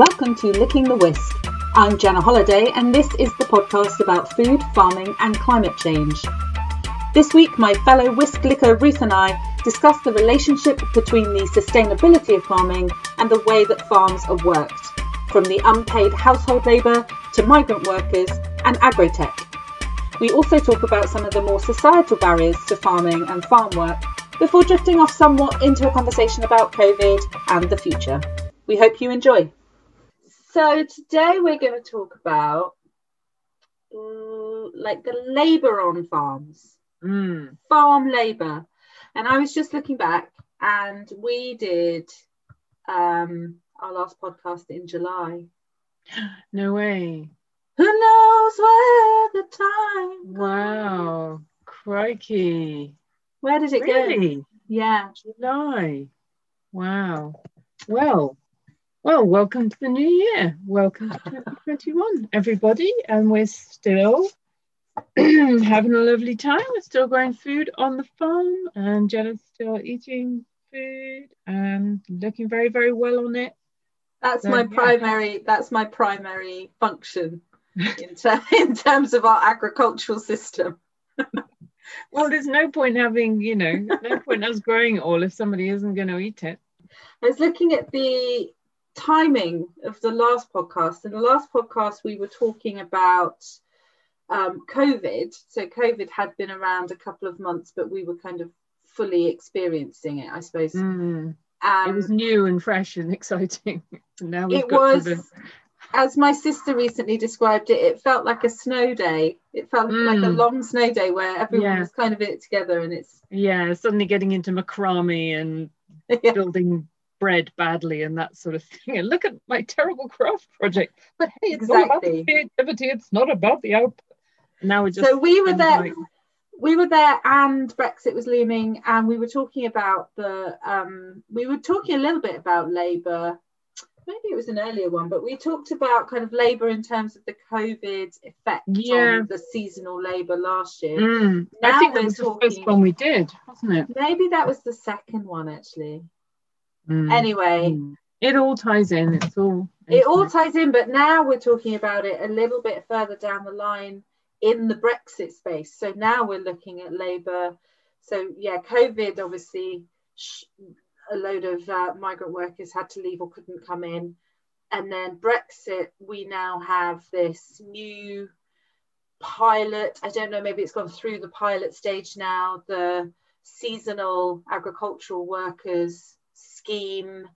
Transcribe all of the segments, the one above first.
Welcome to Licking the Whisk. I'm Jenna Holiday, and this is the podcast about food, farming, and climate change. This week, my fellow whisk licker Ruth and I discuss the relationship between the sustainability of farming and the way that farms are worked, from the unpaid household labour to migrant workers and agrotech. We also talk about some of the more societal barriers to farming and farm work before drifting off somewhat into a conversation about COVID and the future. We hope you enjoy. So today we're going to talk about like the labour on farms, mm. farm labour. And I was just looking back, and we did um, our last podcast in July. No way. Who knows where the time? Wow, crikey! Where did it really? go? Yeah, July. Wow. Well, well, welcome to the new year. Welcome to 2021, everybody. And we're still having a lovely time. We're still growing food on the farm, and Jenna's still eating food and looking very, very well on it. that's So, my yeah. primary. That's my primary function in, ter- in terms of our agricultural system. Well, there's no point having, you know, no point us growing it all if somebody isn't going to eat it. I was looking at the timing of the last podcast. In the last podcast, we were talking about um, COVID. So, COVID had been around a couple of months, but we were kind of fully experiencing it, I suppose. Mm. Um, it was new and fresh and exciting. And now it was, the, as my sister recently described it, it felt like a snow day. It felt like a Mm. long snow day where everyone Yeah. was kind of in it together, and it's yeah, suddenly getting into macrame and yeah, building bread badly and that sort of thing. And look at my terrible craft project. But hey, it's all about the creativity. It's not about the output. Now we're just so we were there. like- we were there and Brexit was looming and we were talking about the um we were talking a little bit about labour maybe it was an earlier one but we talked about kind of labour in terms of the COVID effect Yeah. on the seasonal labour last year Mm, I think that was the first one we did, wasn't it? maybe that was the second one actually Mm, anyway mm. It all ties in. It's all. it all ties in but now we're talking about it a little bit further down the line in the brexit space so now we're looking at labour so yeah covid obviously sh- a load of uh, migrant workers had to leave or couldn't come in and then brexit we now have this new pilot i don't know maybe it's gone through the pilot stage now the seasonal agricultural workers scheme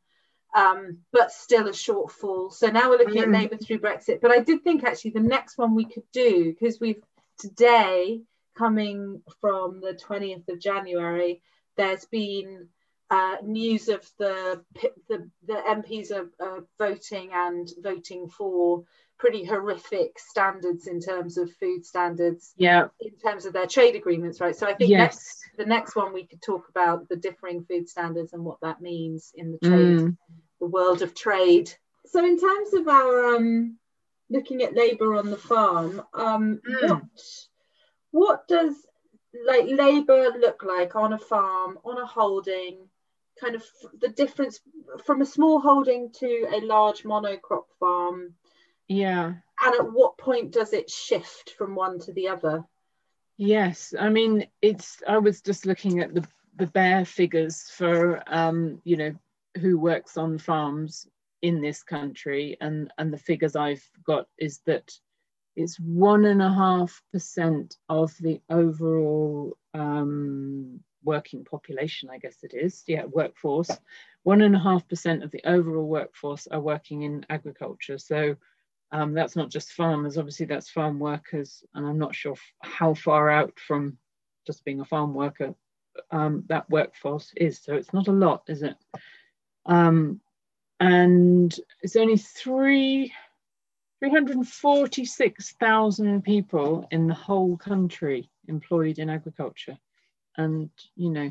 um, but still a shortfall. So now we're looking at Mm. Labour through Brexit. But I did think actually the next one we could do because we've today coming from the 20th of January, there's been uh, news of the, the the MPs are, are voting and voting for pretty horrific standards in terms of food standards Yeah. in terms of their trade agreements, right? So I think next Yes. the next one we could talk about the differing food standards and what that means in the trade Mm. the world of trade. So in terms of our um, looking at labour on the farm, um, Mm. what what does like labour look like on a farm, on a holding? Kind of the difference from a small holding to a large monocrop farm, Yeah. and at what point does it shift from one to the other? Yes, I mean it's. I was just looking at the the bare figures for um, you know who works on farms in this country, and and the figures I've got is that it's one and a half percent of the overall um, working population. I guess it is. Yeah, workforce. One and a half percent of the overall workforce are working in agriculture. So um, that's not just farmers, obviously, that's farm workers. And I'm not sure how far out from just being a farm worker um, that workforce is. So it's not a lot, is it? Um, and it's only three. 346,000 people in the whole country employed in agriculture. And, you know,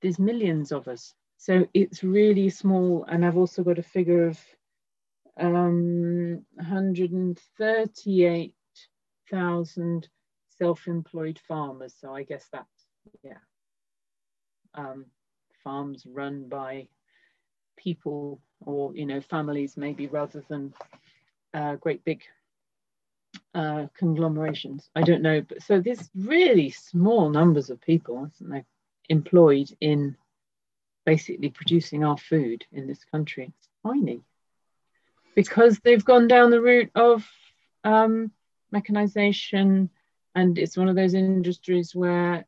there's millions of us. So it's really small. And I've also got a figure of um, 138,000 self-employed farmers. So I guess that's, yeah, um, farms run by people or you know families maybe rather than uh, great big uh, conglomerations. I don't know, but so there's really small numbers of people, isn't there, employed in basically producing our food in this country. It's tiny because they've gone down the route of um, mechanization, and it's one of those industries where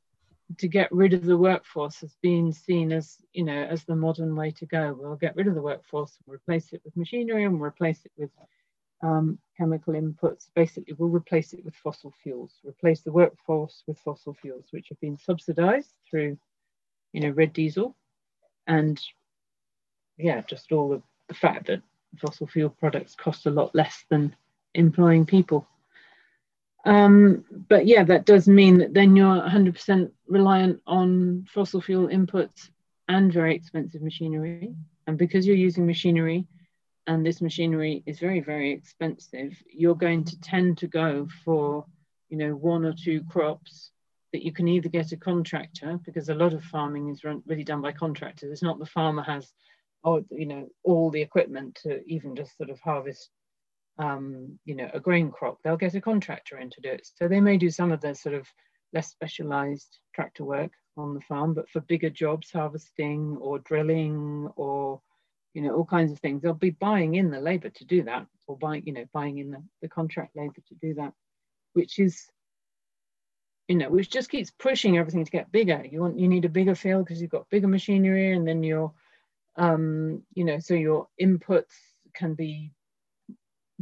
to get rid of the workforce has been seen as you know as the modern way to go. We'll get rid of the workforce, and replace it with machinery, and replace it with um, chemical inputs. Basically, we'll replace it with fossil fuels. Replace the workforce with fossil fuels, which have been subsidised through, you know, red diesel, and yeah, just all the fact that fossil fuel products cost a lot less than employing people. Um, but yeah, that does mean that then you're 100% reliant on fossil fuel inputs and very expensive machinery. And because you're using machinery and this machinery is very, very expensive, you're going to tend to go for, you know, one or two crops that you can either get a contractor because a lot of farming is run, really done by contractors. It's not the farmer has, oh, you know, all the equipment to even just sort of harvest um, you know, a grain crop, they'll get a contractor in to do it. So they may do some of the sort of less specialized tractor work on the farm, but for bigger jobs, harvesting or drilling or, you know, all kinds of things, they'll be buying in the labor to do that or buying, you know, buying in the, the contract labor to do that, which is, you know, which just keeps pushing everything to get bigger. You want, you need a bigger field because you've got bigger machinery and then your, um, you know, so your inputs can be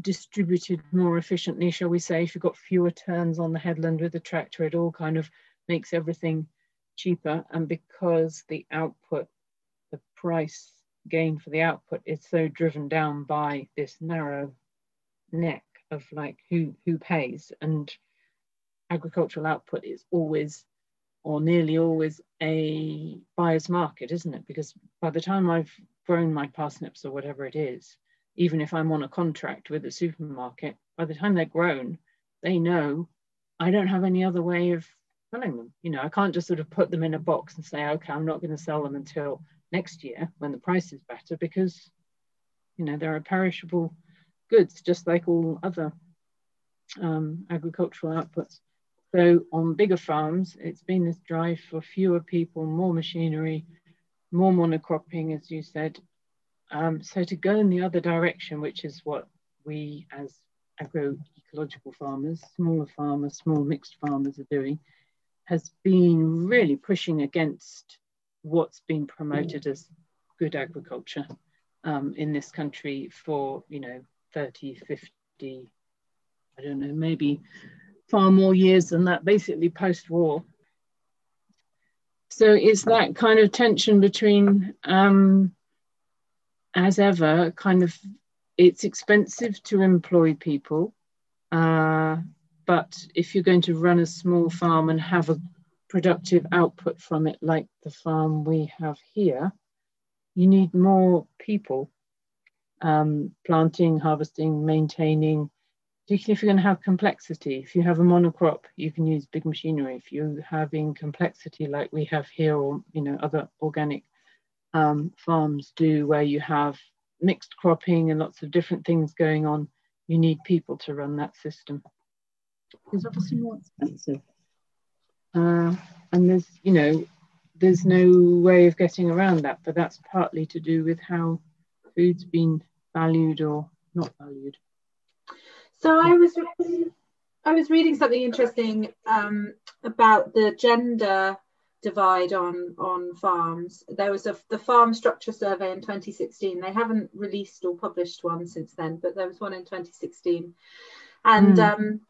distributed more efficiently, shall we say, if you've got fewer turns on the headland with the tractor, it all kind of makes everything cheaper. And because the output, the price gain for the output is so driven down by this narrow neck of like who who pays and agricultural output is always or nearly always a buyer's market isn't it because by the time i've grown my parsnips or whatever it is even if I'm on a contract with a supermarket, by the time they're grown, they know I don't have any other way of selling them. You know, I can't just sort of put them in a box and say, okay, I'm not going to sell them until next year when the price is better because, you know, there are perishable goods just like all other um, agricultural outputs. So on bigger farms, it's been this drive for fewer people, more machinery, more monocropping, as you said, um, so to go in the other direction, which is what we as agroecological farmers, smaller farmers, small mixed farmers are doing, has been really pushing against what's been promoted as good agriculture um, in this country for, you know, 30, 50, I don't know, maybe far more years than that, basically post-war. So it's that kind of tension between um, as ever, kind of, it's expensive to employ people. Uh, but if you're going to run a small farm and have a productive output from it, like the farm we have here, you need more people um, planting, harvesting, maintaining, particularly if you're going to have complexity. If you have a monocrop, you can use big machinery. If you're having complexity like we have here or you know other organic um, farms do where you have mixed cropping and lots of different things going on, you need people to run that system. It's obviously more expensive. Uh, and there's, you know, there's no way of getting around that, but that's partly to do with how food's been valued or not valued. So I was I was reading something interesting um, about the gender divide on on farms. There was a the farm structure survey in 2016. They haven't released or published one since then, but there was one in 2016. And mm. um,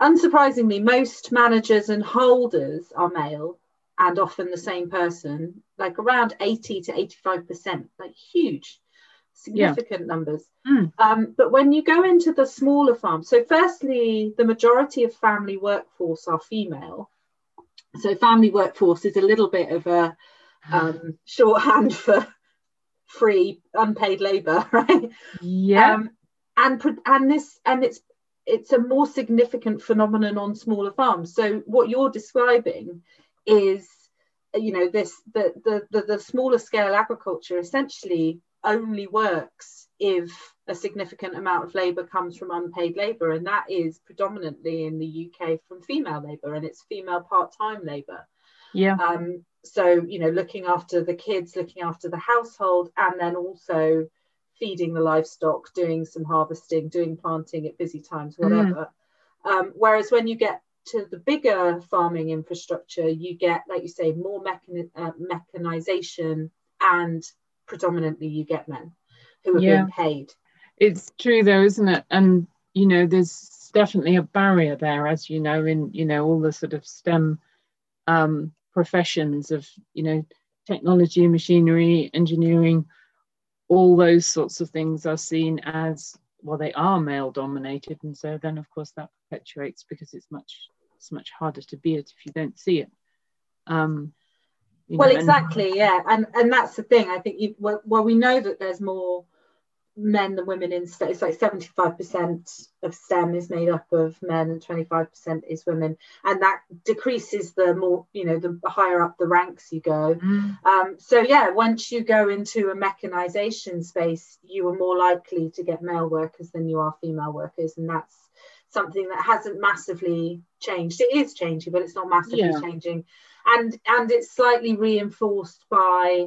unsurprisingly, most managers and holders are male and often the same person, like around 80 to 85 percent, like huge, significant yeah. numbers. Mm. Um, but when you go into the smaller farms, so firstly, the majority of family workforce are female so family workforce is a little bit of a um, shorthand for free unpaid labour, right? Yeah. Um, and and this and it's it's a more significant phenomenon on smaller farms. So what you're describing is, you know, this the the the, the smaller scale agriculture essentially only works if a significant amount of labour comes from unpaid labour, and that is predominantly in the UK from female labour, and it's female part-time labour. Yeah. Um, so you know, looking after the kids, looking after the household, and then also feeding the livestock, doing some harvesting, doing planting at busy times, Mm. whatever. Um, whereas when you get to the bigger farming infrastructure, you get, like you say, more mechan- uh, mechanization and predominantly you get men who are Yeah. being paid. it's true though isn't it and you know there's definitely a barrier there as you know in you know all the sort of stem um, professions of you know technology machinery engineering all those sorts of things are seen as well they are male dominated and so then of course that perpetuates because it's much it's much harder to be it if you don't see it um you Well, know, and- exactly, yeah, and and that's the thing. I think you well, well we know that there's more men than women in STEM. It's like 75% of STEM is made up of men and 25% is women, and that decreases the more you know the higher up the ranks you go. Mm, Um, so yeah, once you go into a mechanization space, you are more likely to get male workers than you are female workers, and that's something that hasn't massively changed. It is changing, but it's not massively Yeah. changing, and and it's slightly reinforced by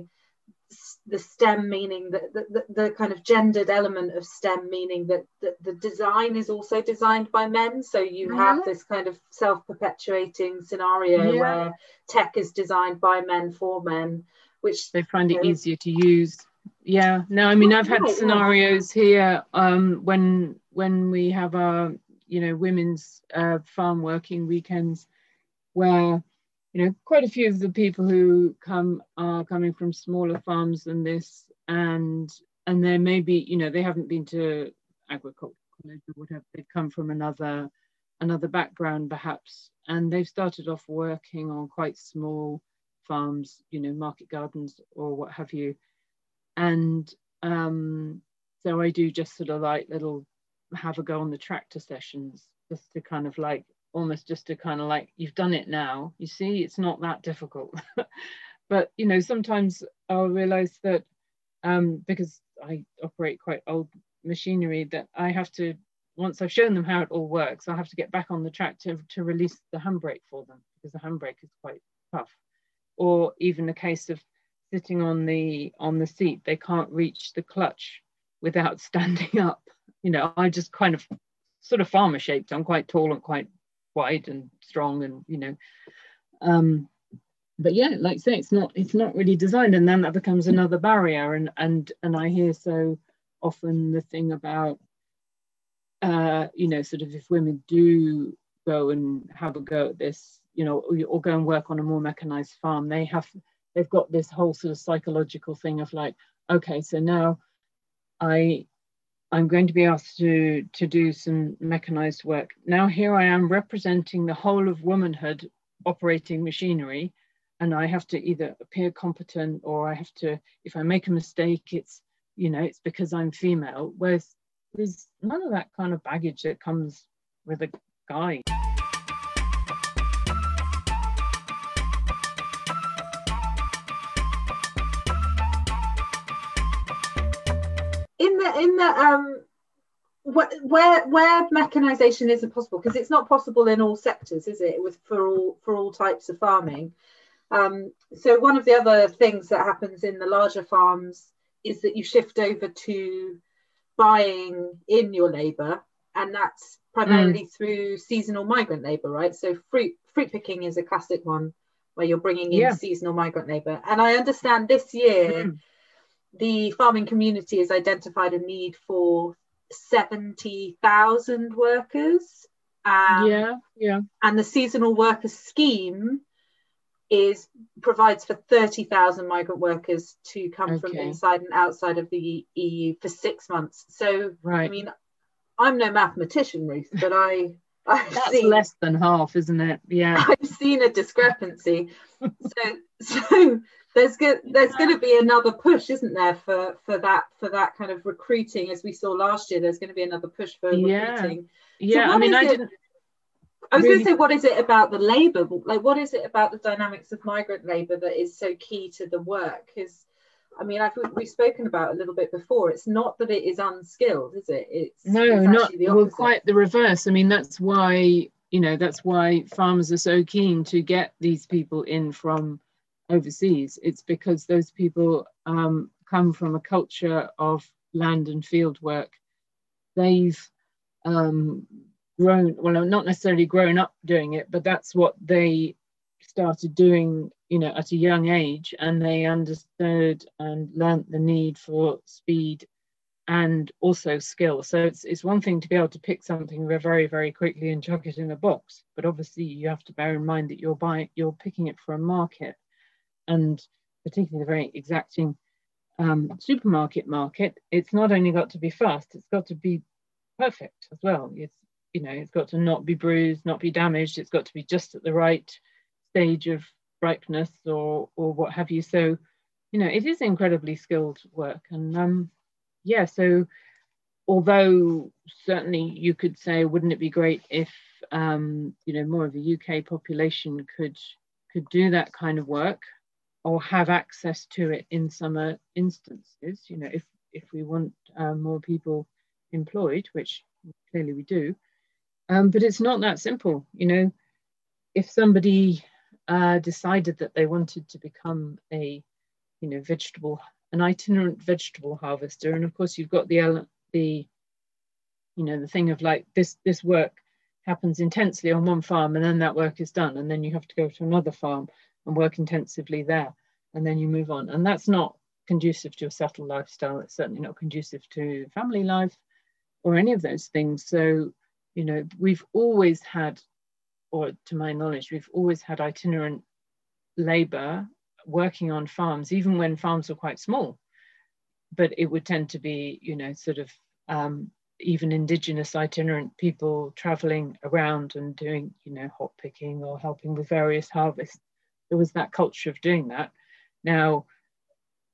the STEM meaning that the, the, the kind of gendered element of STEM meaning that, that the design is also designed by men. So you have Mhm. this kind of self-perpetuating scenario Yeah. where tech is designed by men for men, which they find it Yeah. easier to use yeah no i mean i've had scenarios here um when when we have our you know women's uh, farm working weekends where you know quite a few of the people who come are coming from smaller farms than this and and they may be you know they haven't been to agriculture college or whatever they've come from another another background perhaps and they've started off working on quite small farms you know market gardens or what have you. And um so i do just sort of like little have a go on the tractor sessions just to kind of like almost just to kind of like you've done it now. You see it's not that difficult. But you know sometimes i'll realize that um because i operate quite old machinery that i have to once i've shown them how it all works i have to get back on the tractor to release the handbrake for them because the handbrake is quite tough. Or even a case of sitting on the on the seat they can't reach the clutch without standing up. You know i just kind of sort of farmer shaped i'm quite tall and quite wide and strong and you know um but yeah like I say it's not it's not really designed. And then that becomes another barrier. And and and i hear so often the thing about uh you know sort of if women do go and have a go at this you know or, or go and work on a more mechanized farm they have they've got this whole sort of psychological thing of like okay so now i i'm going to be asked to to do some mechanized work. Now here i am representing the whole of womanhood operating machinery and i have to either appear competent or i have to if i make a mistake it's you know it's because i'm female. Whereas there's none of that kind of baggage that comes with a guy the in the um wh- where where mechanization isn't possible because it's not possible in all sectors is it with for all for all types of farming um, so one of the other things that happens in the larger farms is that you shift over to buying in your labor and that's primarily through seasonal migrant labor right so fruit fruit picking is a classic one where you're bringing in Yeah. seasonal migrant labor and i understand this year Mm. the farming community has identified a need for 70,000 workers. Um, yeah yeah And the seasonal worker scheme is provides for 30,000 migrant workers to come from inside and outside of the EU for six months. So, I mean, I'm no mathematician, Ruth, but I, I've that's seen less than half isn't it yeah I've seen a discrepancy. so so there's go- there's going to be another push, isn't there, for for that for that kind of recruiting as we saw last year. There's going to be another push for Yeah. recruiting. yeah i mean i it- didn't I was Really- going to say, what is it about the labour? Like, what is it about the dynamics of migrant labour that is so key to the work? Because I mean, like we've spoken about a little bit before, it's not that it is unskilled, is it? It's no, it's not well, quite the reverse. I mean, that's why you know that's why farmers are so keen to get these people in from overseas. It's because those people um, come from a culture of land and field work. They've um, grown, well, not necessarily grown up doing it, but that's what they started doing, you know, at a young age, and they understood and learnt the need for speed and also skill. So it's, it's one thing to be able to pick something very, very quickly and chuck it in a box, but obviously you have to bear in mind that you're buying, you're picking it for a market, and particularly the very exacting um, supermarket market. It's not only got to be fast; it's got to be perfect as well. It's you know, it's got to not be bruised, not be damaged. It's got to be just at the right stage of ripeness or or what have you. So, you know, it is incredibly skilled work. And um, yeah, so although certainly you could say, wouldn't it be great if um, you know more of the UK population could could do that kind of work or have access to it in some uh, instances. You know, if if we want uh, more people employed, which clearly we do, um, but it's not that simple. You know, if somebody uh, decided that they wanted to become a, you know, vegetable, an itinerant vegetable harvester, and of course you've got the the, you know, the thing of like this this work happens intensely on one farm, and then that work is done, and then you have to go to another farm and work intensively there, and then you move on, and that's not conducive to a settled lifestyle. It's certainly not conducive to family life or any of those things. So you know, we've always had, or to my knowledge, we've always had itinerant labor working on farms, even when farms were quite small. But it would tend to be, you know, sort of um, even indigenous itinerant people traveling around and doing, you know, hop picking or helping with various harvests. There was that culture of doing that. Now,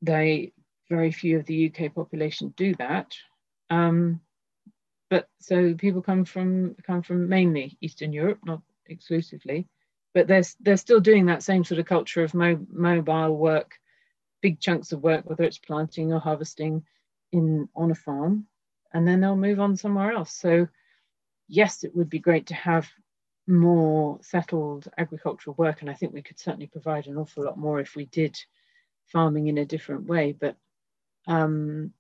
they very few of the UK population do that. Um, but so people come from come from mainly Eastern Europe, not exclusively, but they're they're still doing that same sort of culture of mo- mobile work, big chunks of work, whether it's planting or harvesting in on a farm, and then they'll move on somewhere else. So yes, it would be great to have more settled agricultural work, and I think we could certainly provide an awful lot more if we did farming in a different way. But um,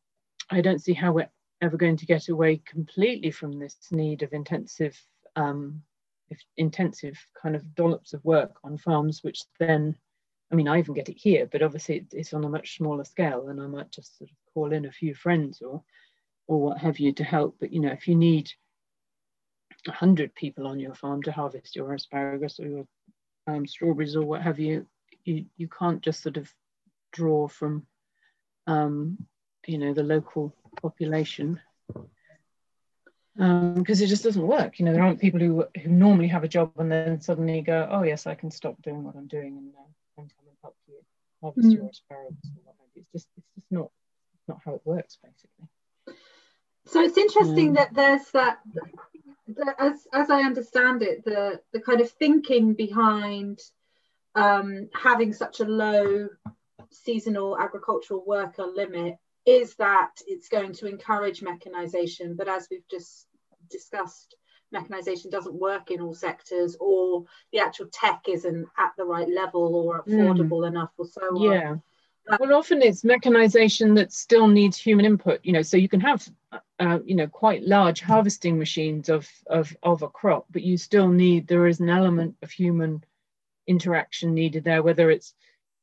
I don't see how we're ever going to get away completely from this need of intensive um, intensive kind of dollops of work on farms, which then, I mean, I even get it here, but obviously it's on a much smaller scale, and I might just sort of call in a few friends or or what have you to help. But you know, if you need a hundred people on your farm to harvest your asparagus or your um, strawberries or what have you, you you can't just sort of draw from um, you know the local population because um, it just doesn't work. You know, there aren't people who who normally have a job and then suddenly go, oh yes, I can stop doing what I'm doing and, uh, and come and help you harvest mm. your asparagus or whatever. It's just it's just not it's not how it works basically. So it's interesting um, that there's that, that, as as I understand it, the the kind of thinking behind um, having such a low seasonal agricultural worker limit is that it's going to encourage mechanization. But as we've just discussed, mechanization doesn't work in all sectors, or the actual tech isn't at the right level or hmm. affordable mm. enough, or so on. yeah. well, often it's mechanization that still needs human input. You know, so you can have, uh, you know, quite large harvesting machines of of of a crop, but you still need there is an element of human interaction needed there. Whether it's,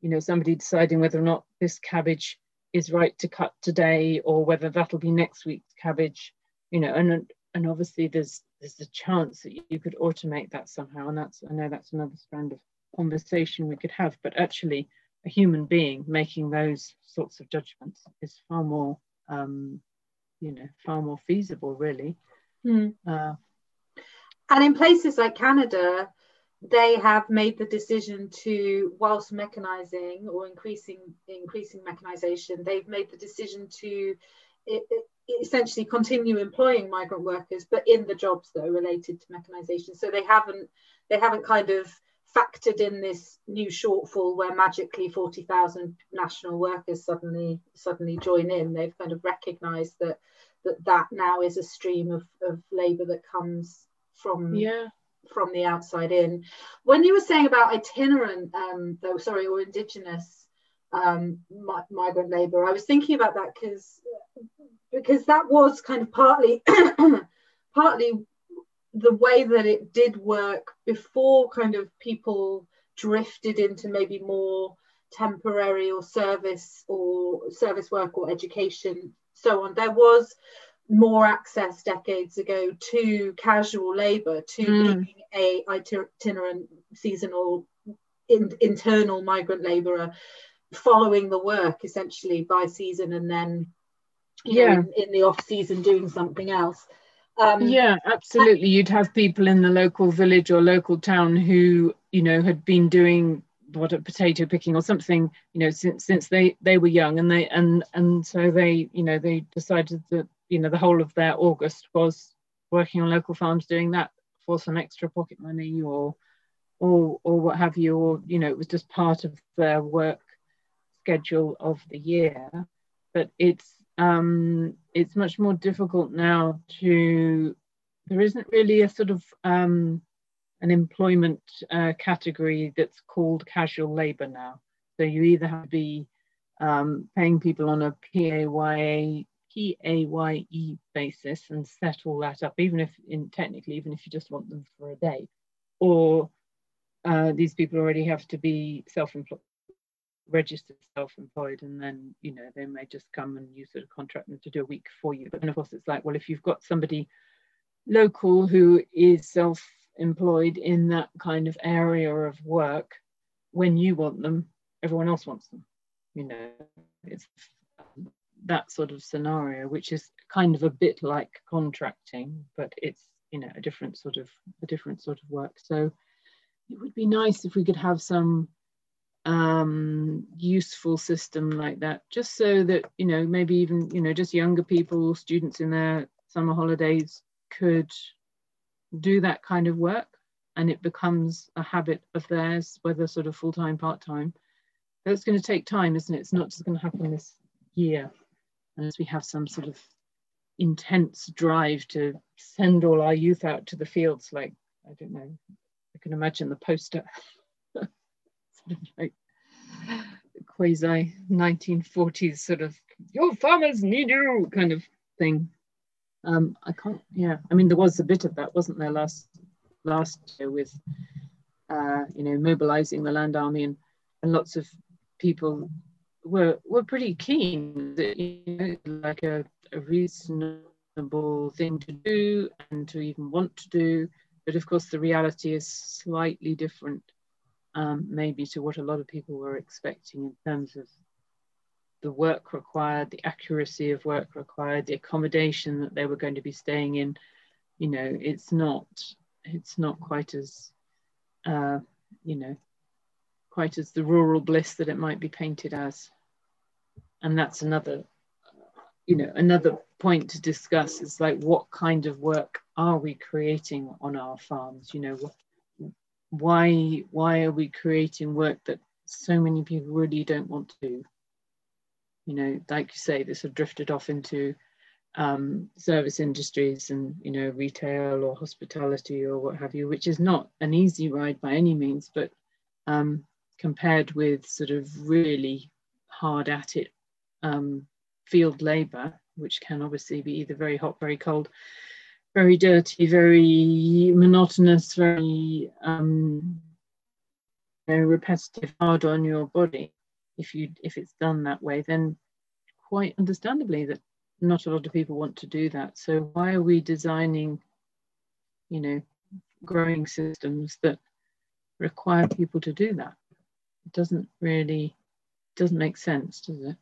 you know, somebody deciding whether or not this cabbage is right to cut today or whether that'll be next week's cabbage you know and and obviously there's there's a chance that you could automate that somehow and that's i know that's another strand of conversation we could have but actually a human being making those sorts of judgments is far more um, you know far more feasible really mm. uh, and in places like canada they have made the decision to, whilst mechanizing or increasing increasing mechanization, they've made the decision to essentially continue employing migrant workers, but in the jobs that are related to mechanization. So they haven't they haven't kind of factored in this new shortfall where magically 40,000 national workers suddenly suddenly join in. They've kind of recognised that that that now is a stream of, of labour that comes from yeah from the outside in. When you were saying about itinerant, um, though, sorry, or indigenous um, mi- migrant labour, I was thinking about that because because that was kind of partly partly the way that it did work before kind of people drifted into maybe more temporary or service or service work or education so on there was more access decades ago to casual labor to mm. being a itinerant seasonal in, internal migrant laborer following the work essentially by season and then yeah know, in, in the off season doing something else um, yeah, absolutely. You'd have people in the local village or local town who, you know, had been doing what a potato picking or something, you know, since since they they were young, and they and and so they, you know, they decided that you know the whole of their August was working on local farms doing that for some extra pocket money or or or what have you, or you know, it was just part of their work schedule of the year. But it's um, it's much more difficult now to there isn't really a sort of um, an employment uh, category that's called casual labor now so you either have to be um, paying people on a PAYA PAYE basis and set all that up even if in technically even if you just want them for a day. Or uh, these people already have to be self-employed registered self-employed and then you know they may just come and you sort of contract them to do a week for you. But then of course it's like well if you've got somebody local who is self-employed in that kind of area of work when you want them everyone else wants them. You know it's that sort of scenario which is kind of a bit like contracting but it's you know a different sort of a different sort of work so it would be nice if we could have some um, useful system like that, just so that, you know, maybe even, you know, just younger people, students in their summer holidays could do that kind of work and it becomes a habit of theirs, whether sort of full time, part time. That's going to take time, isn't it? It's not just going to happen this year unless we have some sort of intense drive to send all our youth out to the fields like, I don't know, I can imagine the poster. like quasi 1940s sort of your farmers need you kind of thing. Um, I can't. Yeah, I mean there was a bit of that, wasn't there last last year with uh, you know mobilizing the land army and and lots of people were were pretty keen that you know like a, a reasonable thing to do and to even want to do but of course the reality is slightly different um, maybe to what a lot of people were expecting in terms of the work required, the accuracy of work required, the accommodation that they were going to be staying in. You know, it's not it's not quite as uh, you know quite as the rural bliss that it might be painted as. And that's another you know another point to discuss is like what kind of work are we creating on our farms? You know, why why are we creating work that so many people really don't want to do you know like you say this have drifted off into um, service industries and you know retail or hospitality or what have you which is not an easy ride by any means but um, compared with sort of really hard at it um, field labor which can obviously be either very hot very cold very dirty, very monotonous, very um, very repetitive, hard on your body. If you if it's done that way, then quite understandably that not a lot of people want to do that. So why are we designing, you know, growing systems that require people to do that? It doesn't really doesn't make sense, does it?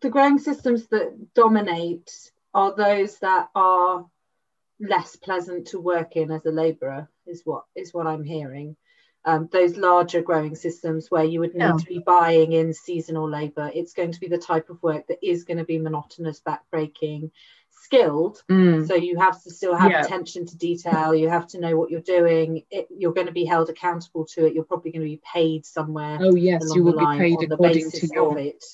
The growing systems that dominate are those that are less pleasant to work in as a labourer is what is what I'm hearing. Um, those larger growing systems where you would need yeah. to be buying in seasonal labour, it's going to be the type of work that is going to be monotonous, backbreaking, skilled Mm. so you have to still have Yeah. attention to detail you have to know what you're doing it, you're going to be held accountable to it you're probably going to be paid somewhere Oh yes, along you will be paid according to your it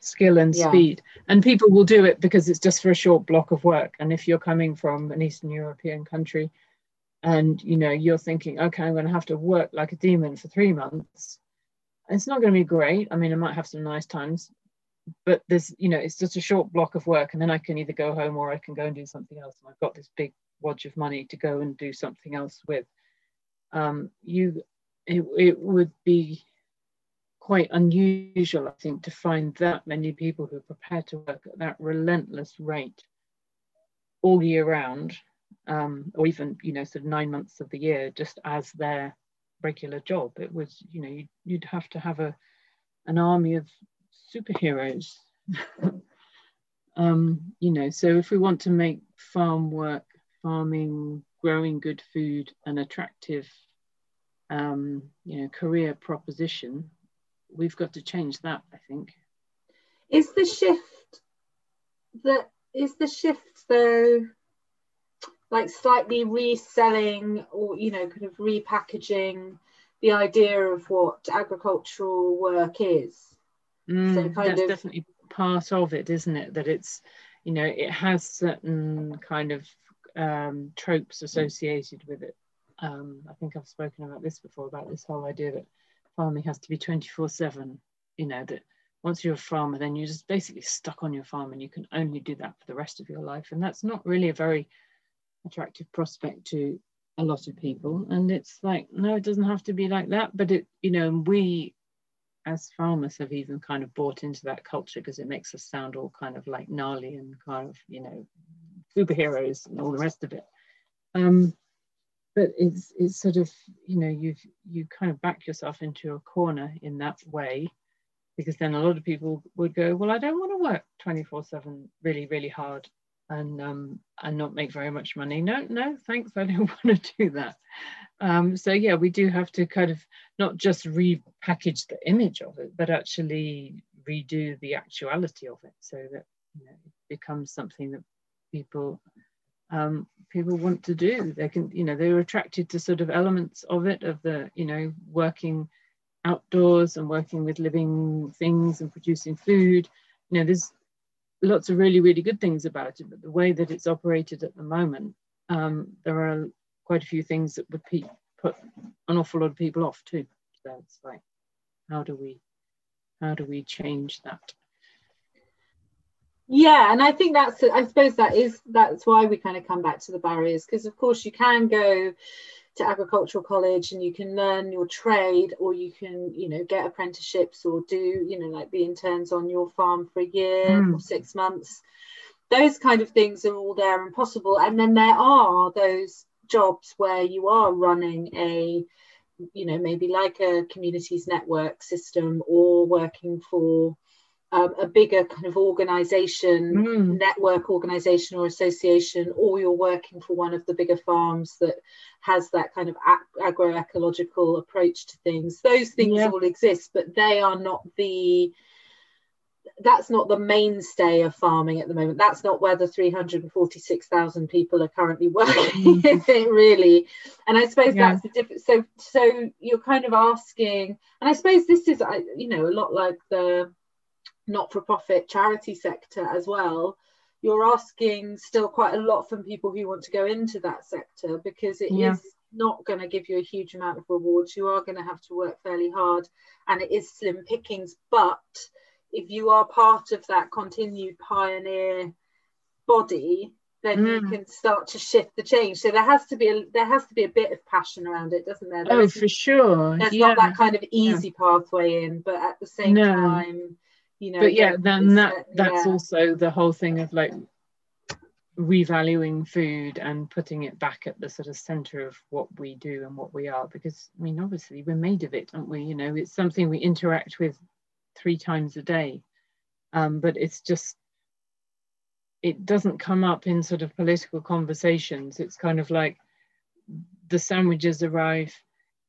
skill and Yeah. speed. And people will do it because it's just for a short block of work. And if you're coming from an Eastern European country and you know you're thinking, okay, I'm going to have to work like a demon for three months, it's not going to be great. I mean, I might have some nice times, but there's you know it's just a short block of work, and then I can either go home or I can go and do something else. And I've got this big wodge of money to go and do something else with. Um, you, it, it would be quite unusual, I think, to find that many people who are prepared to work at that relentless rate all year round, um, or even, you know, sort of nine months of the year, just as their regular job. It was, you know, you'd, you'd have to have a an army of superheroes. um, you know, so if we want to make farm work, farming, growing good food, an attractive, um, you know, career proposition, we've got to change that, I think. is the shift that is the shift though like slightly reselling or you know kind of repackaging the idea of what agricultural work is Mm, So kind that's of- definitely part of it, isn't it? That it's, you know, it has certain kind of um, tropes associated with it. Um, I think I've spoken about this before about this whole idea that farming has to be 24 7. You know, that once you're a farmer, then you're just basically stuck on your farm and you can only do that for the rest of your life. And that's not really a very attractive prospect to a lot of people. And it's like, no, it doesn't have to be like that. But it, you know, we as farmers have even kind of bought into that culture because it makes us sound all kind of like gnarly and kind of you know superheroes and all the rest of it um but it's it's sort of you know you've you kind of back yourself into a corner in that way because then a lot of people would go well i don't want to work 24 7 really really hard and um and not make very much money. No no thanks i don't want to do that. Um so yeah we do have to kind of not just repackage the image of it, but actually redo the actuality of it so that you know, it becomes something that people um, people want to do. They can, you know, they're attracted to sort of elements of it, of the, you know, working outdoors and working with living things and producing food. You know, there's lots of really, really good things about it, but the way that it's operated at the moment, um, there are quite a few things that would pe- put an awful lot of people off too. So it's like, how do we, how do we change that? Yeah and i think that's i suppose that is that's why we kind of come back to the barriers because of course you can go to agricultural college and you can learn your trade or you can you know get apprenticeships or do you know like be interns on your farm for a year Mm. or six months those kind of things are all there and possible and then there are those jobs where you are running a you know maybe like a communities network system or working for um, a bigger kind of organization Mm. network organization or association or you're working for one of the bigger farms that has that kind of ag- agroecological approach to things those things Yeah. all exist but they are not the that's not the mainstay of farming at the moment that's not where the 346,000 people are currently working is really and i suppose Yeah. that's the difference so so you're kind of asking and i suppose this is you know a lot like the not-for-profit charity sector as well you're asking still quite a lot from people who want to go into that sector because it is Yeah. not going to give you a huge amount of rewards you are going to have to work fairly hard and it is slim pickings but if you are part of that continued pioneer body then you Mm. can start to shift the change so there has to be a there has to be a bit of passion around it doesn't there, There Oh, for sure. there's yeah. not that kind of easy pathway in but at the same No. time you know but yeah, then that that's yeah. also the whole thing of like revaluing food and putting it back at the sort of center of what we do and what we are because i mean obviously we're made of it aren't we? You know it's something we interact with three times a day. Um, but it's just it doesn't come up in sort of political conversations. It's kind of like the sandwiches arrive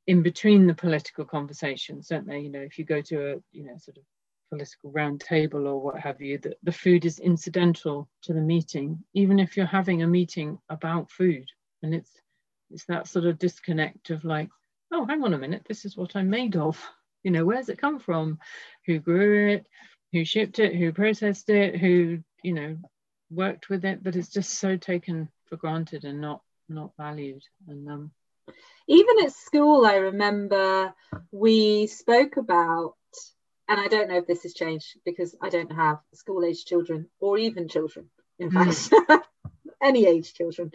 in between the political conversations don't they? You know if you go to a you know sort of political round table or what have you, that the food is incidental to the meeting, even if you're having a meeting about food. And it's it's that sort of disconnect of like, oh, hang on a minute, this is what I'm made of. You know, where's it come from? Who grew it? Who shipped it? Who processed it? Who, you know, worked with it? But it's just so taken for granted and not not valued. And um even at school, I remember we spoke about and I don't know if this has changed because I don't have school age children or even children, in mm. fact, any age children.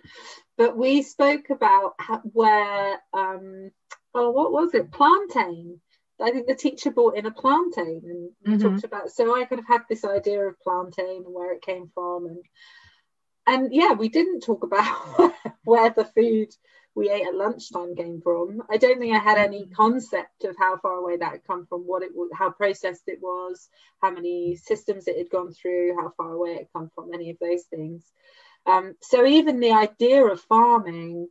But we spoke about how, where, um, oh, what was it? Plantain. I think the teacher brought in a plantain and mm-hmm. talked about. So I kind of had this idea of plantain and where it came from, and and yeah, we didn't talk about where the food we ate at lunchtime came from. I don't think I had any mm. concept of how far away that had come from, what it was, how processed it was, how many systems it had gone through, how far away it had come from, any of those things. Um, so even the idea of farming,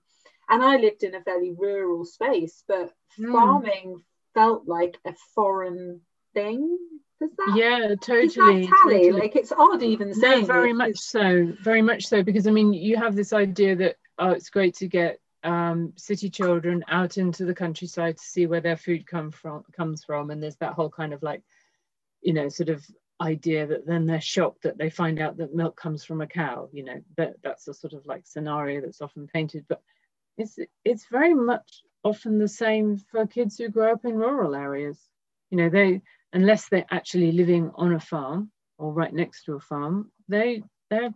and I lived in a fairly rural space, but mm. farming felt like a foreign thing. Does that, yeah, totally, totally. Like it's odd even saying. No, very much so, very much so, because I mean, you have this idea that oh, it's great to get um, city children out into the countryside to see where their food come from comes from. And there's that whole kind of like you know sort of idea that then they're shocked that they find out that milk comes from a cow you know that that's a sort of like scenario that's often painted. But it's it's very much often the same for kids who grow up in rural areas. You know they unless they're actually living on a farm or right next to a farm they they're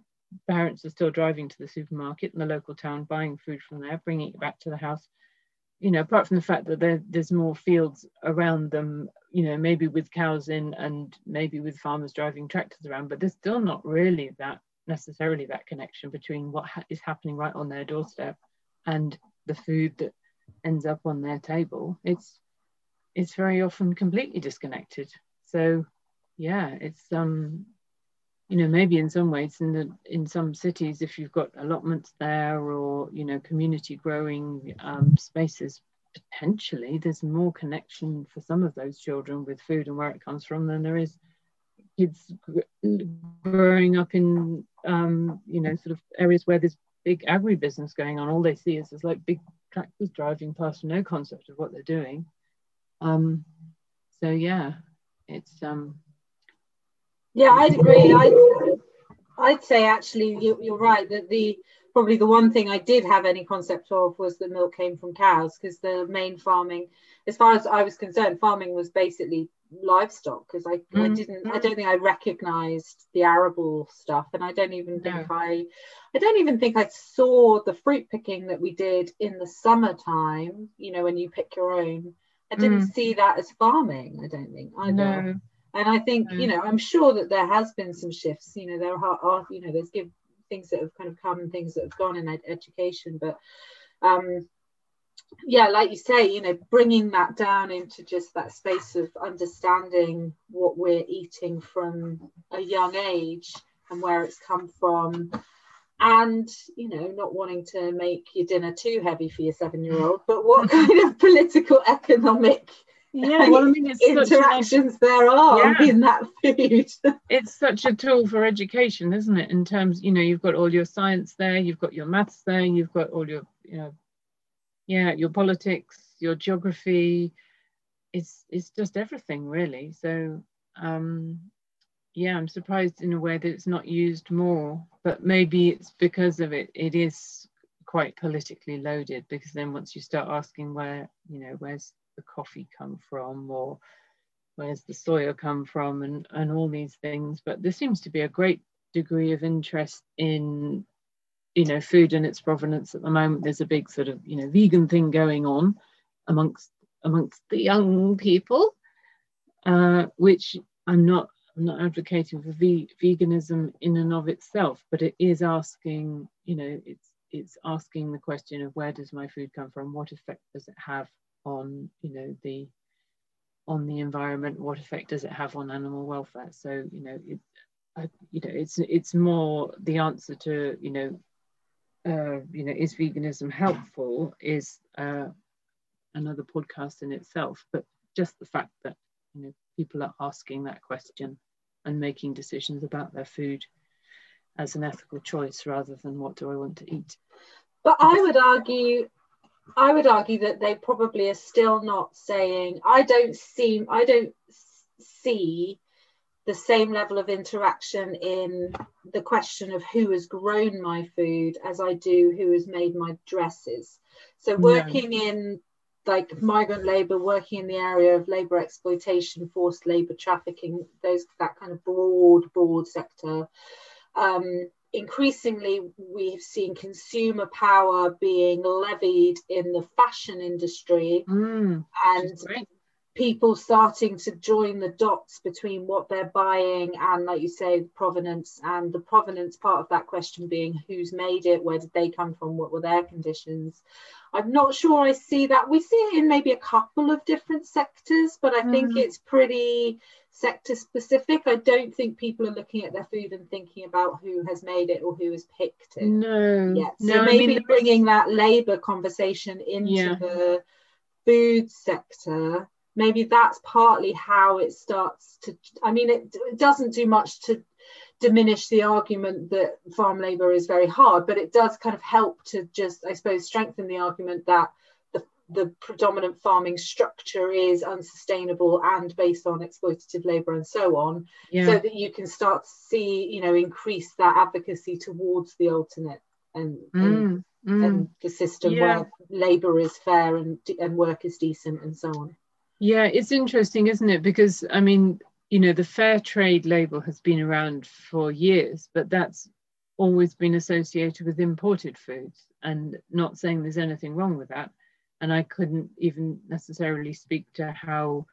parents are still driving to the supermarket in the local town, buying food from there, bringing it back to the house. You know, apart from the fact that there, there's more fields around them, you know, maybe with cows in and maybe with farmers driving tractors around, but there's still not really that necessarily that connection between what ha- is happening right on their doorstep and the food that ends up on their table. It's it's very often completely disconnected. So yeah, it's um you know maybe in some ways in the in some cities if you've got allotments there or you know community growing um, spaces potentially there's more connection for some of those children with food and where it comes from than there is kids growing up in um, you know sort of areas where there's big agribusiness going on. All they see is there's like big tractors driving past no concept of what they're doing. Um, so yeah it's um yeah, I'd agree. I'd, I'd say actually you, you're right that the probably the one thing I did have any concept of was that milk came from cows because the main farming, as far as I was concerned, farming was basically livestock because I, mm. I didn't I don't think I recognized the arable stuff and I don't even think no. I I don't even think I saw the fruit picking that we did in the summertime you know when you pick your own I didn't mm. see that as farming I don't think either no. And I think, mm. you know, I'm sure that there has been some shifts. You know, there are, you know, there's give things that have kind of come, and things that have gone in ed- education, but um, yeah, like you say, you know, bringing that down into just that space of understanding what we're eating from a young age and where it's come from, and you know, not wanting to make your dinner too heavy for your seven-year-old, but what kind of political, economic yeah well i mean it's interactions there are yeah. in that food. It's such a tool for education isn't it? In terms you know you've got all your science there you've got your maths there you've got all your you know yeah your politics your geography. It's it's just everything really. So um yeah i'm surprised in a way that it's not used more but maybe it's because of it it is quite politically loaded because then once you start asking where you know where's the coffee come from or where's the soya come from and, and all these things. But there seems to be a great degree of interest in you know food and its provenance at the moment. There's a big sort of you know vegan thing going on amongst amongst the young people, uh, which I'm not I'm not advocating for ve- veganism in and of itself, but it is asking, you know, it's it's asking the question of where does my food come from? What effect does it have on you know the on the environment what effect does it have on animal welfare so you know it, you know it's it's more the answer to you know uh, you know is veganism helpful is uh, another podcast in itself but just the fact that you know people are asking that question and making decisions about their food as an ethical choice rather than what do I want to eat. But I would argue I would argue that they probably are still not saying I don't see I don't see the same level of interaction in the question of who has grown my food as I do who has made my dresses. So working no. in like migrant labor, working in the area of labor exploitation, forced labor trafficking, those that kind of broad, broad sector. Um, increasingly we have seen consumer power being levied in the fashion industry. Mm, and people starting to join the dots between what they're buying and like you say provenance and the provenance part of that question being who's made it where did they come from what were their conditions. I'm not sure i see that. We see it in maybe a couple of different sectors but i mm. think it's pretty sector specific. I don't think people are looking at their food and thinking about who has made it or who has picked it no. yet. So no, maybe I mean, bringing that labor conversation into yeah. the food sector maybe that's partly how it starts to i mean it, it doesn't do much to diminish the argument that farm labor is very hard but it does kind of help to just i suppose strengthen the argument that the, the predominant farming structure is unsustainable and based on exploitative labor and so on yeah. so that you can start to see you know increase that advocacy towards the alternate and, mm, and, mm. and the system yeah. where labor is fair and, and work is decent and so on yeah, it's interesting, isn't it? Because I mean, you know, the fair trade label has been around for years, but that's always been associated with imported foods and not saying there's anything wrong with that. And I couldn't even necessarily speak to how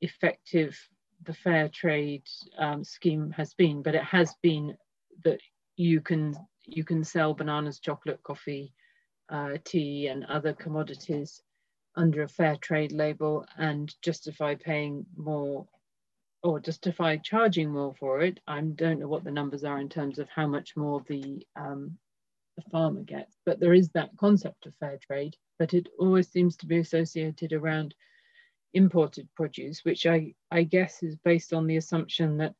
effective the fair trade um, scheme has been, but it has been that you can you can sell bananas, chocolate, coffee, uh, tea, and other commodities under a fair trade label and justify paying more or justify charging more for it. I don't know what the numbers are in terms of how much more the, um, the farmer gets, but there is that concept of fair trade, but it always seems to be associated around imported produce, which I, I guess is based on the assumption that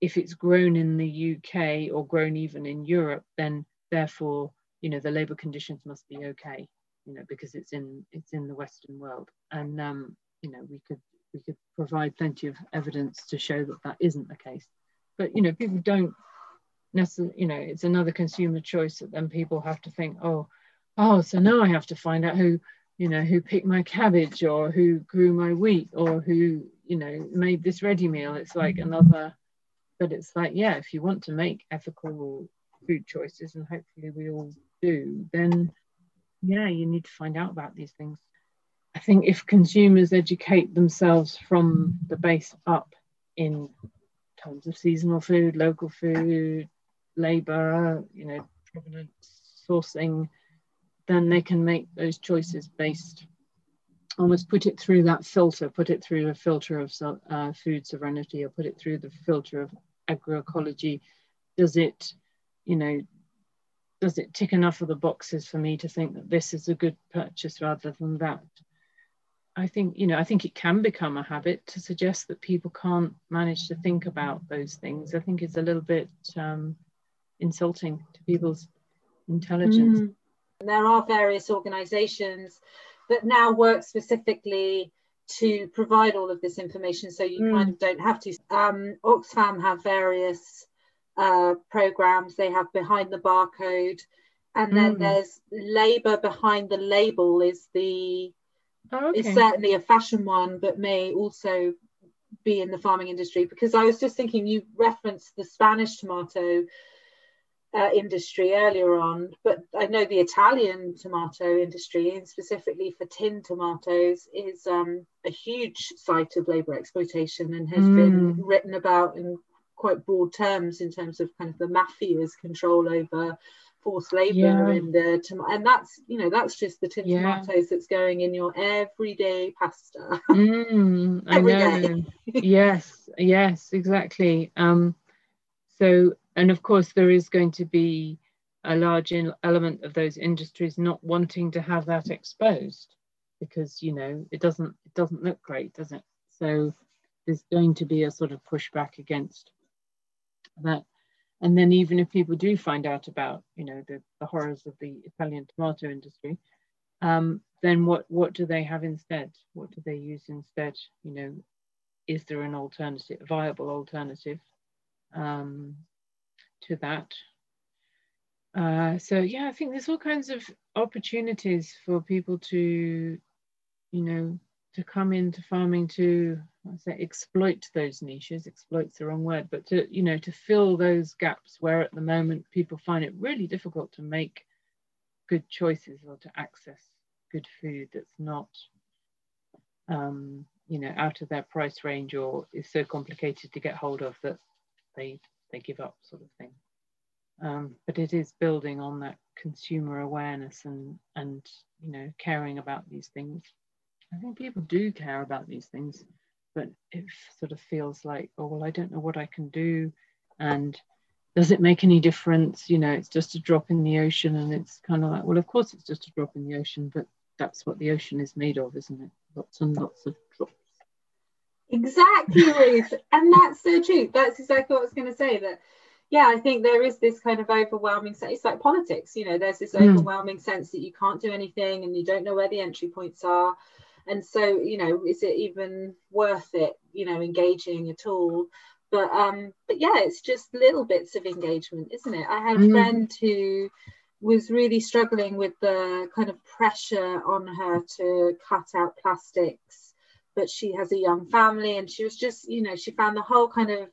if it's grown in the UK or grown even in Europe, then therefore, you know, the labour conditions must be okay you know, because it's in it's in the Western world, and um, you know, we could we could provide plenty of evidence to show that that isn't the case. But you know, people don't necessarily, you know, it's another consumer choice that then people have to think, oh, oh, so now I have to find out who, you know, who picked my cabbage or who grew my wheat or who, you know, made this ready meal. It's like another, but it's like, yeah, if you want to make ethical food choices, and hopefully we all do, then yeah, you need to find out about these things. I think if consumers educate themselves from the base up in terms of seasonal food, local food, labour, you know, provenance, sourcing, then they can make those choices based almost put it through that filter, put it through a filter of uh, food sovereignty or put it through the filter of agroecology. Does it, you know, does it tick enough of the boxes for me to think that this is a good purchase rather than that? I think, you know, I think it can become a habit to suggest that people can't manage to think about those things. I think it's a little bit um, insulting to people's intelligence. Mm. There are various organizations that now work specifically to provide all of this information so you mm. kind of don't have to. Um, Oxfam have various uh, programs. They have behind the barcode, and then mm. there's labor behind the label is the oh, okay. is certainly a fashion one, but may also be in the farming industry. Because I was just thinking, you referenced the Spanish tomato. Uh, industry earlier on, but I know the Italian tomato industry, and specifically for tin tomatoes, is um, a huge site of labour exploitation and has mm. been written about in quite broad terms in terms of kind of the mafia's control over forced labor yeah. and the tom- and that's you know that's just the tin yeah. tomatoes that's going in your everyday pasta mm, Every I know. yes yes exactly um so and of course there is going to be a large in- element of those industries not wanting to have that exposed because you know it doesn't it doesn't look great does it so there's going to be a sort of pushback against that. And then even if people do find out about, you know, the, the horrors of the Italian tomato industry, um, then what, what do they have instead? What do they use instead? You know, is there an alternative, viable alternative um, to that? Uh, so yeah, I think there's all kinds of opportunities for people to, you know, to come into farming to I say exploit those niches. Exploit's the wrong word, but to you know to fill those gaps where at the moment people find it really difficult to make good choices or to access good food that's not um, you know out of their price range or is so complicated to get hold of that they they give up sort of thing. Um, but it is building on that consumer awareness and and you know caring about these things. I think people do care about these things, but it sort of feels like, oh, well, I don't know what I can do. And does it make any difference? You know, it's just a drop in the ocean. And it's kind of like, well, of course it's just a drop in the ocean, but that's what the ocean is made of, isn't it? Lots and lots of drops. Exactly, Ruth. and that's so true. That's exactly what I was going to say. That, yeah, I think there is this kind of overwhelming sense. It's like politics, you know, there's this mm. overwhelming sense that you can't do anything and you don't know where the entry points are and so you know is it even worth it you know engaging at all but um but yeah it's just little bits of engagement isn't it i had a mm. friend who was really struggling with the kind of pressure on her to cut out plastics but she has a young family and she was just you know she found the whole kind of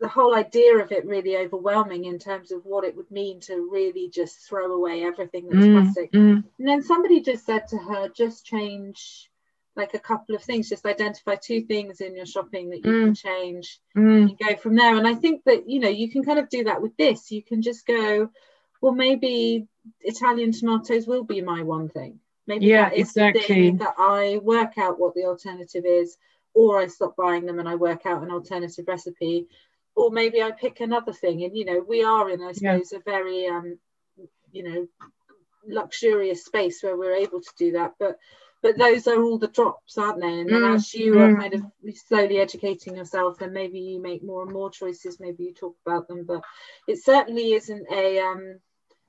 the whole idea of it really overwhelming in terms of what it would mean to really just throw away everything that's mm, plastic. Mm. And then somebody just said to her, just change like a couple of things, just identify two things in your shopping that you mm. can change mm. and go from there. And I think that, you know, you can kind of do that with this. You can just go, well, maybe Italian tomatoes will be my one thing. Maybe yeah, that is exactly. the thing that I work out what the alternative is, or I stop buying them and I work out an alternative recipe or maybe I pick another thing. And you know, we are in, I suppose, yeah. a very um, you know, luxurious space where we're able to do that. But but those are all the drops, aren't they? And then mm, as you mm. are kind of slowly educating yourself, then maybe you make more and more choices. Maybe you talk about them, but it certainly isn't a um,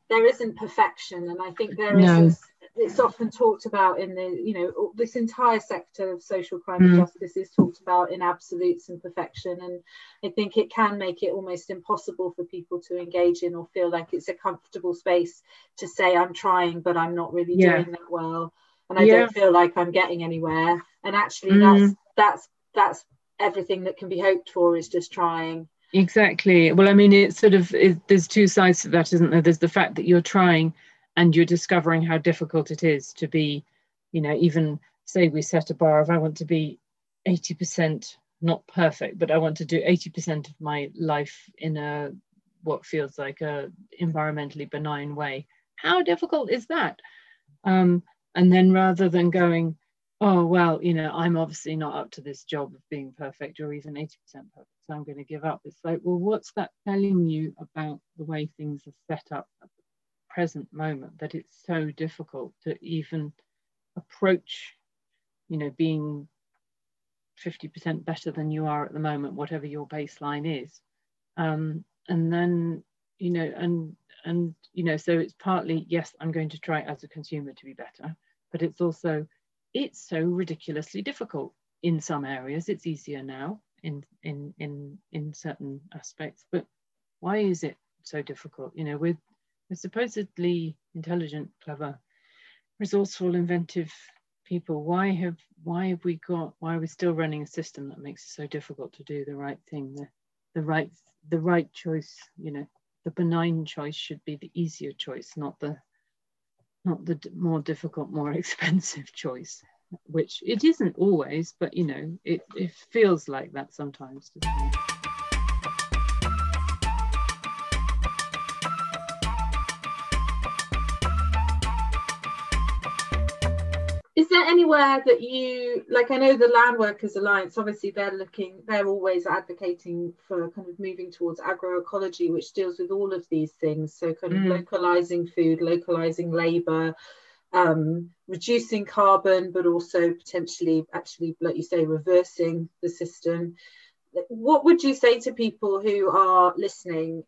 there isn't perfection, and I think there no. is it's often talked about in the you know this entire sector of social climate mm. justice is talked about in absolutes and perfection and i think it can make it almost impossible for people to engage in or feel like it's a comfortable space to say i'm trying but i'm not really yeah. doing that well and i yeah. don't feel like i'm getting anywhere and actually mm. that's that's that's everything that can be hoped for is just trying exactly well i mean it's sort of it, there's two sides to that isn't there there's the fact that you're trying and you're discovering how difficult it is to be you know even say we set a bar of i want to be 80% not perfect but i want to do 80% of my life in a what feels like a environmentally benign way. How difficult is that? Um, and then rather than going oh well you know i'm obviously not up to this job of being perfect or even 80% perfect so i'm going to give up it's like well what's that telling you about the way things are set up present moment that it's so difficult to even approach you know being 50% better than you are at the moment whatever your baseline is. Um, and then you know and and you know so it's partly yes i'm going to try as a consumer to be better but it's also it's so ridiculously difficult in some areas. It's easier now in in in in certain aspects but why is it so difficult? You know with supposedly intelligent, clever, resourceful, inventive people. Why have why have we got why are we still running a system that makes it so difficult to do the right thing, the the right the right choice? You know, the benign choice should be the easier choice, not the not the more difficult, more expensive choice, which it isn't always, but you know, it, it feels like that sometimes. Anywhere that you like? I know the Land Workers Alliance, obviously, they're looking, they're always advocating for kind of moving towards agroecology, which deals with all of these things. So, kind of mm. localizing food, localizing labor, um, reducing carbon, but also potentially, actually, like you say, reversing the system. What would you say to people who are listening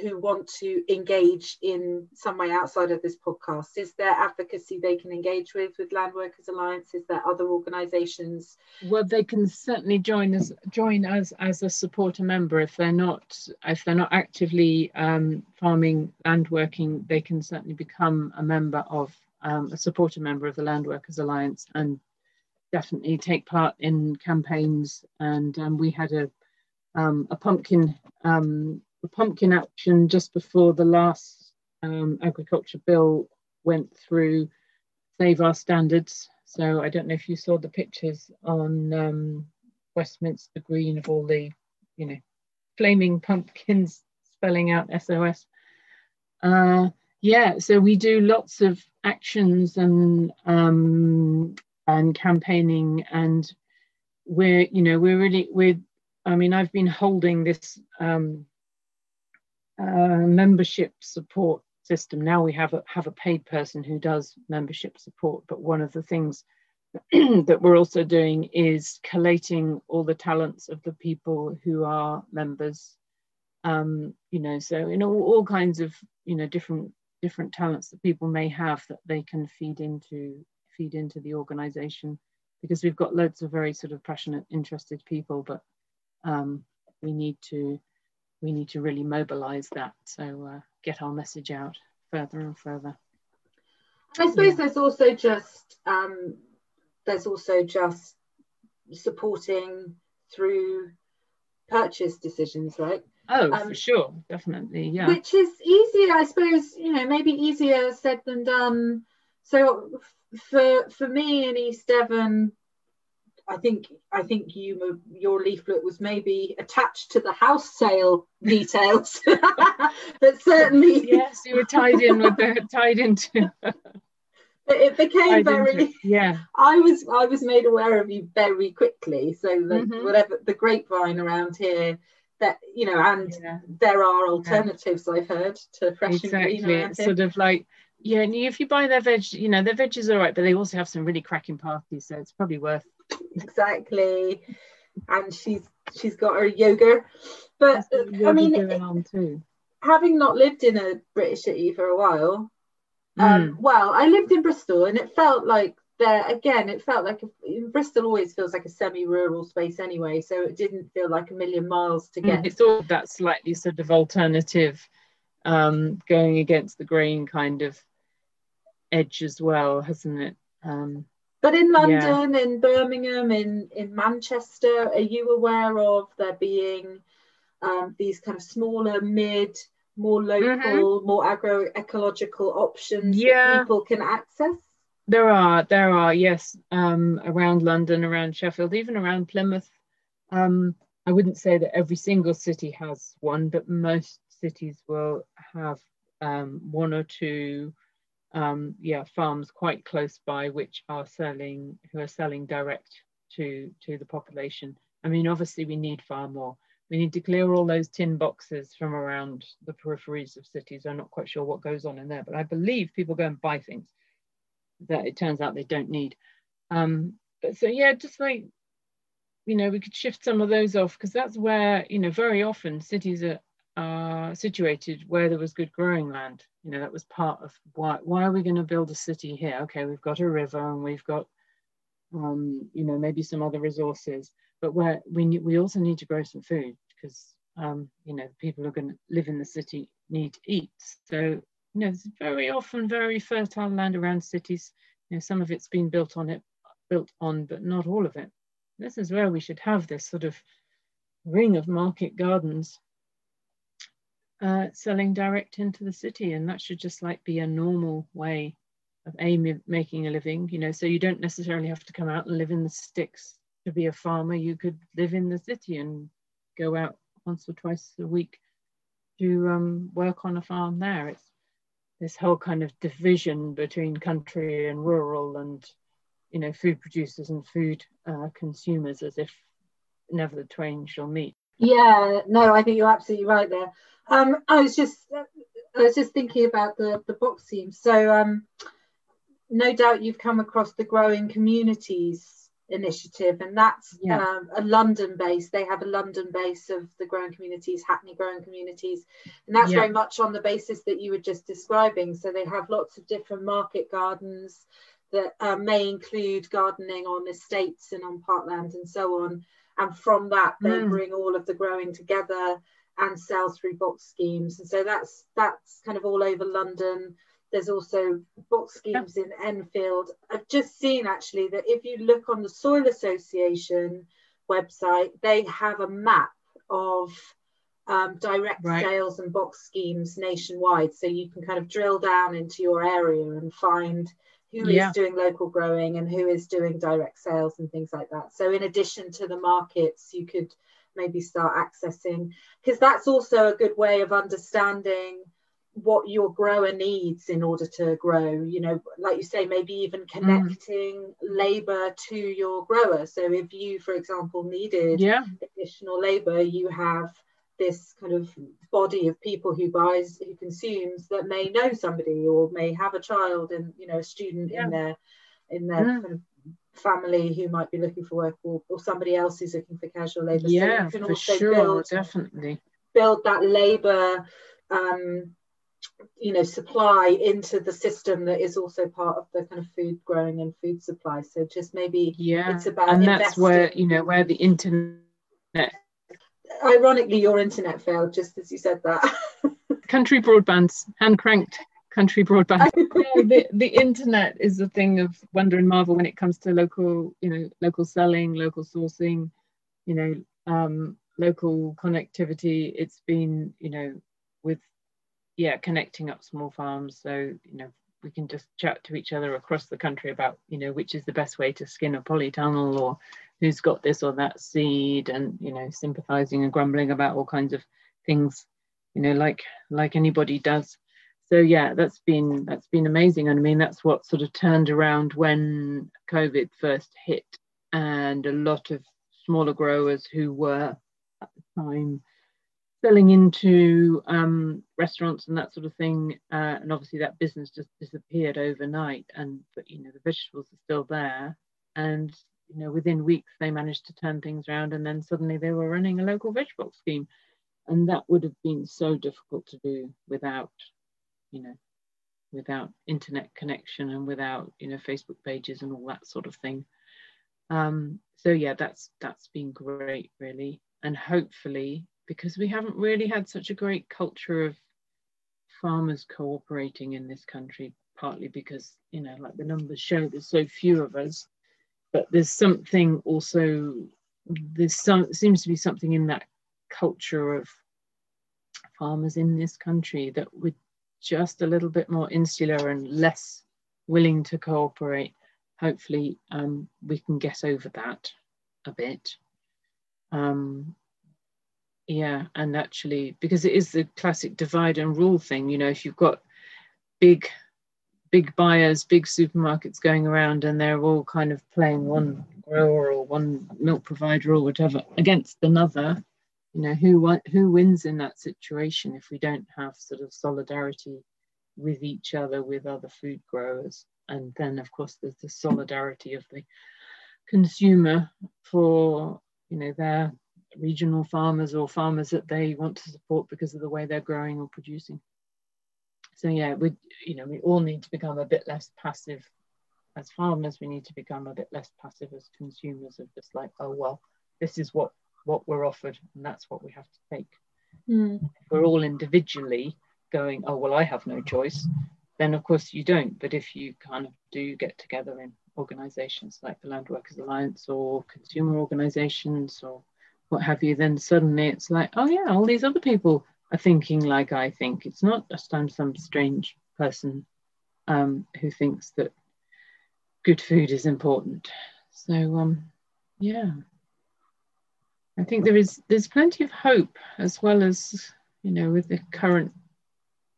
who want to engage in some way outside of this podcast? Is there advocacy they can engage with with Land Workers Alliance? Is there other organisations? Well, they can certainly join us join us as a supporter member if they're not if they're not actively um, farming land working. They can certainly become a member of um, a supporter member of the Land Workers Alliance and definitely take part in campaigns. And um, we had a um, a pumpkin um, a pumpkin action just before the last um, agriculture bill went through Save Our Standards. So I don't know if you saw the pictures on um, Westminster Green of all the, you know, flaming pumpkins spelling out SOS. Uh, yeah, so we do lots of actions and um, and campaigning, and we're you know we're really we're. I mean, I've been holding this um, uh, membership support system. Now we have a, have a paid person who does membership support, but one of the things that we're also doing is collating all the talents of the people who are members. Um, you know, so in all, all kinds of you know different different talents that people may have that they can feed into feed into the organization because we've got loads of very sort of passionate interested people but um, we need to we need to really mobilize that. So uh, get our message out further and further. I suppose yeah. there's also just um, there's also just supporting through purchase decisions, right? Oh, um, for sure, definitely, yeah. Which is easier, I suppose. You know, maybe easier said than done. So for for me in East Devon, I think I think you your leaflet was maybe attached to the house sale details, but certainly yes, you were tied in with the tied into. it became very yeah. I was I was made aware of you very quickly, so that mm-hmm. whatever the grapevine around here that you know, and yeah. there are alternatives yeah. I've heard to fresh exactly. and green. It's sort of like yeah, if you buy their veg, you know, their veg is all right, but they also have some really cracking parties, so it's probably worth exactly. And she's she's got her yoga, but I mean, having not lived in a British city for a while, mm. um, well, I lived in Bristol, and it felt like there again. It felt like a, Bristol always feels like a semi-rural space anyway, so it didn't feel like a million miles to get. Mm, it's all that slightly sort of alternative, um, going against the grain kind of edge as well, hasn't it? Um, but in London, yeah. in Birmingham, in, in Manchester, are you aware of there being um, these kind of smaller, mid, more local, mm-hmm. more agroecological options yeah. that people can access? There are, there are, yes, um, around London, around Sheffield, even around Plymouth. Um, I wouldn't say that every single city has one, but most cities will have um, one or two um, yeah, farms quite close by which are selling, who are selling direct to, to the population. I mean, obviously we need far more. We need to clear all those tin boxes from around the peripheries of cities. I'm not quite sure what goes on in there, but I believe people go and buy things that it turns out they don't need. Um, but so yeah, just like, you know, we could shift some of those off because that's where, you know, very often cities are, are situated where there was good growing land. You know, that was part of why, why are we going to build a city here? Okay, we've got a river and we've got, um, you know, maybe some other resources, but where we, we also need to grow some food because, um, you know, people who are going to live in the city need to eat. So, you know, there's very often very fertile land around cities. You know, some of it's been built on it, built on, but not all of it. This is where we should have this sort of ring of market gardens uh, selling direct into the city, and that should just like be a normal way of making a living. You know, so you don't necessarily have to come out and live in the sticks to be a farmer. You could live in the city and go out once or twice a week to um, work on a farm there. It's this whole kind of division between country and rural, and you know, food producers and food uh, consumers, as if never the twain shall meet. Yeah, no, I think you're absolutely right there. Um, I was just I was just thinking about the the box team. So um, no doubt you've come across the growing communities initiative and that's yeah. um, a london base they have a london base of the growing communities hackney growing communities and that's yeah. very much on the basis that you were just describing so they have lots of different market gardens that uh, may include gardening on estates and on parkland and so on and from that they mm. bring all of the growing together and sell through box schemes and so that's that's kind of all over london there's also box schemes in Enfield. I've just seen actually that if you look on the Soil Association website, they have a map of um, direct right. sales and box schemes nationwide. So you can kind of drill down into your area and find who yeah. is doing local growing and who is doing direct sales and things like that. So in addition to the markets, you could maybe start accessing because that's also a good way of understanding what your grower needs in order to grow you know like you say maybe even mm. connecting mm. labor to your grower so if you for example needed yeah. additional labor you have this kind of body of people who buys who consumes that may know somebody or may have a child and you know a student yeah. in their in their mm. kind of family who might be looking for work or, or somebody else who's looking for casual labor yeah so for sure build, definitely build that labor um, you know supply into the system that is also part of the kind of food growing and food supply so just maybe yeah it's about and that's investing. where you know where the internet ironically your internet failed just as you said that. Country broadbands hand cranked country broadband. Yeah, the, the internet is a thing of wonder and marvel when it comes to local you know local selling local sourcing you know um, local connectivity. It's been you know with yeah, connecting up small farms. So, you know, we can just chat to each other across the country about, you know, which is the best way to skin a polytunnel or who's got this or that seed and, you know, sympathizing and grumbling about all kinds of things, you know, like like anybody does. So yeah, that's been that's been amazing. And I mean, that's what sort of turned around when COVID first hit and a lot of smaller growers who were at the time selling into um, restaurants and that sort of thing. Uh, and obviously that business just disappeared overnight. And but you know the vegetables are still there, and you know within weeks they managed to turn things around, and then suddenly they were running a local veg box scheme, and that would have been so difficult to do without, you know, without internet connection and without you know Facebook pages and all that sort of thing. Um, so yeah, that's that's been great, really, and hopefully because we haven't really had such a great culture of farmers cooperating in this country, partly because, you know, like the numbers show, there's so few of us. But there's something also, there's some, seems to be something in that culture of farmers in this country that we're just a little bit more insular and less willing to cooperate. Hopefully, um, we can get over that a bit. Um, yeah and actually because it is the classic divide and rule thing you know if you've got big big buyers big supermarkets going around and they're all kind of playing one grower or one milk provider or whatever against another you know who who wins in that situation if we don't have sort of solidarity with each other with other food growers and then of course there's the solidarity of the consumer for you know their regional farmers or farmers that they want to support because of the way they're growing or producing. So yeah, we you know we all need to become a bit less passive as farmers. We need to become a bit less passive as consumers of just like oh well, this is what what we're offered and that's what we have to take. Mm. we're all individually going oh well I have no choice, then of course you don't. But if you kind of do get together in organizations like the Land Workers Alliance or consumer organizations or what have you, then suddenly it's like, oh yeah, all these other people are thinking like I think. It's not just I'm some strange person um, who thinks that good food is important. So um, yeah, I think there is there's plenty of hope as well as you know with the current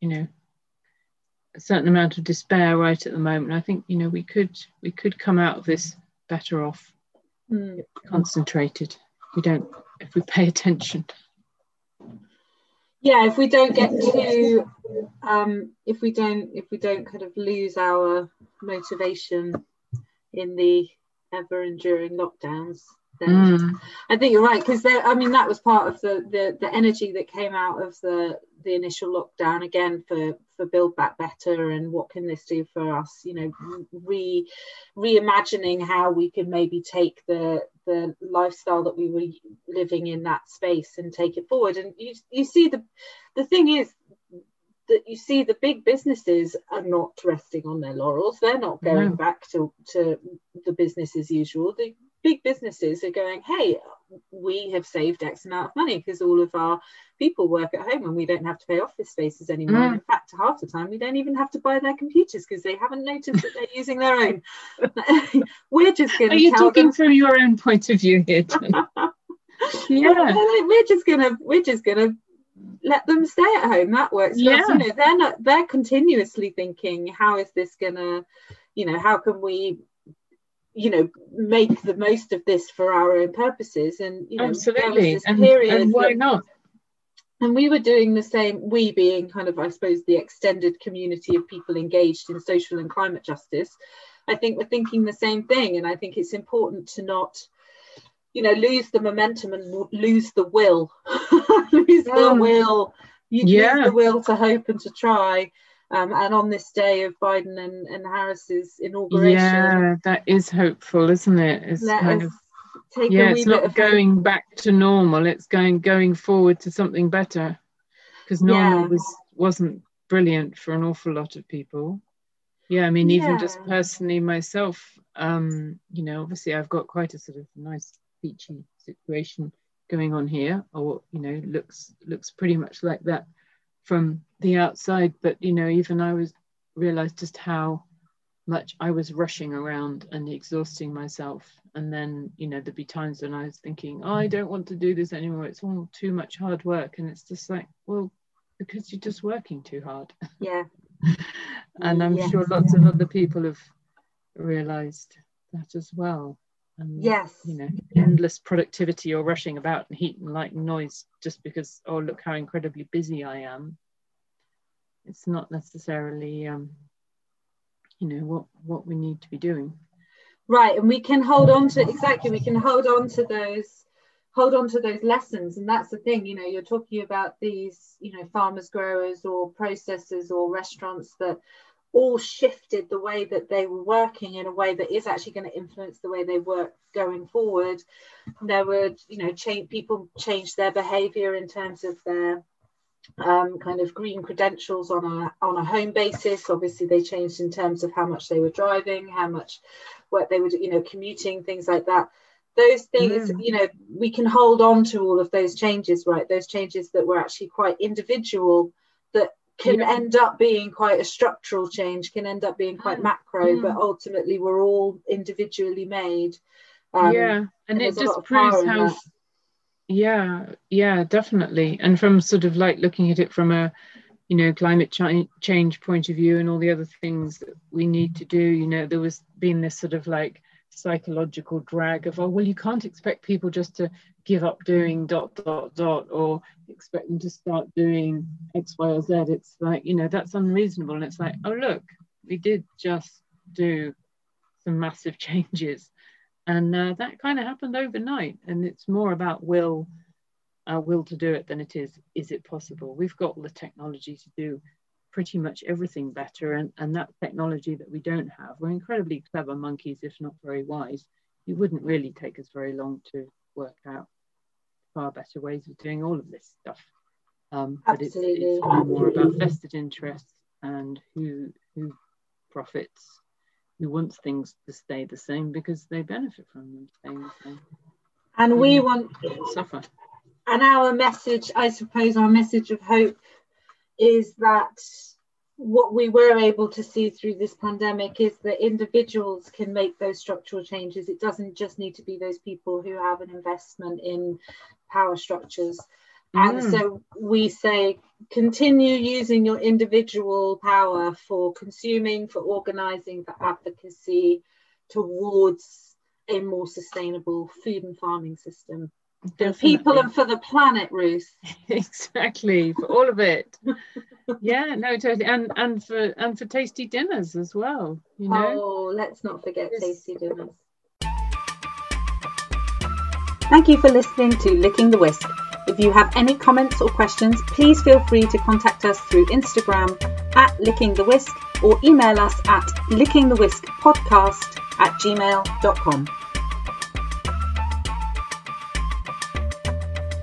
you know a certain amount of despair right at the moment. I think you know we could we could come out of this better off, mm. concentrated we don't if we pay attention yeah if we don't get to um, if we don't if we don't kind of lose our motivation in the ever enduring lockdowns then mm. I think you're right because I mean that was part of the, the the energy that came out of the the initial lockdown again for for build back better and what can this do for us you know re reimagining how we can maybe take the the lifestyle that we were living in that space and take it forward. And you you see the the thing is that you see the big businesses are not resting on their laurels. They're not going no. back to to the business as usual big businesses are going, hey, we have saved X amount of money because all of our people work at home and we don't have to pay office spaces anymore. Mm. In fact, half the time we don't even have to buy their computers because they haven't noticed that they're using their own. we're just going to. Are you talking them... from your own point of view here? yeah, we're just gonna we're just gonna let them stay at home. That works. Yeah. you know, they're not. They're continuously thinking, how is this gonna, you know, how can we you know make the most of this for our own purposes. And you know absolutely. and, and, why not? And we were doing the same we being kind of i suppose the extended community of people engaged in social and climate justice. I think we're thinking the same thing. And i think it's important to not you know lose the momentum and lose the will. Lose the mm. will. You yeah. lose the will to hope and to try um, and on this day of Biden and, and Harris's inauguration. Yeah, that is hopeful, isn't it? It's kind of yeah, it's not going hope. back to normal. It's going going forward to something better, because normal yeah. was wasn't brilliant for an awful lot of people. Yeah, I mean, even yeah. just personally myself, um, you know, obviously I've got quite a sort of nice beachy situation going on here, or you know, looks looks pretty much like that from the outside, but you know, even I was realized just how much I was rushing around and exhausting myself. And then, you know, there'd be times when I was thinking, oh, I don't want to do this anymore. It's all too much hard work. And it's just like, well, because you're just working too hard. Yeah. and I'm yes. sure lots of other people have realized that as well. And, yes. You know, endless productivity or rushing about and heat and light and noise just because, oh, look how incredibly busy I am. It's not necessarily, um, you know, what, what we need to be doing. Right. And we can hold on to, exactly, we can hold on to those hold on to those lessons and that's the thing you know you're talking about these you know farmers growers or processors or restaurants that all shifted the way that they were working in a way that is actually going to influence the way they work going forward. There were, you know, change people changed their behaviour in terms of their um, kind of green credentials on a on a home basis. Obviously, they changed in terms of how much they were driving, how much work they were, you know, commuting, things like that. Those things, mm. you know, we can hold on to all of those changes, right? Those changes that were actually quite individual that can yeah. end up being quite a structural change, can end up being quite mm. macro, mm. but ultimately we're all individually made. Um, yeah, and, and it just proves how. Yeah, yeah, definitely. And from sort of like looking at it from a, you know, climate ch- change point of view and all the other things that we need to do, you know, there was been this sort of like psychological drag of oh well you can't expect people just to give up doing dot dot dot or expect them to start doing x y or z. It's like you know that's unreasonable. And it's like oh look we did just do some massive changes and uh, that kind of happened overnight and it's more about will uh, will to do it than it is is it possible we've got the technology to do pretty much everything better. And, and that technology that we don't have, we're incredibly clever monkeys, if not very wise. It wouldn't really take us very long to work out far better ways of doing all of this stuff. Um, but it's, it's more about vested interests and who who profits, who wants things to stay the same because they benefit from them staying the same. And we want to suffer. And our message, I suppose, our message of hope is that what we were able to see through this pandemic is that individuals can make those structural changes. It doesn't just need to be those people who have an investment in power structures. Mm. And so we say continue using your individual power for consuming, for organizing, for advocacy towards a more sustainable food and farming system. For people and for the planet, Ruth. exactly, for all of it. yeah, no, totally, and and for and for tasty dinners as well. You know. Oh, let's not forget tasty dinners. Thank you for listening to Licking the Whisk. If you have any comments or questions, please feel free to contact us through Instagram at Licking the Whisk or email us at lickingthewhiskpodcast at gmail.com.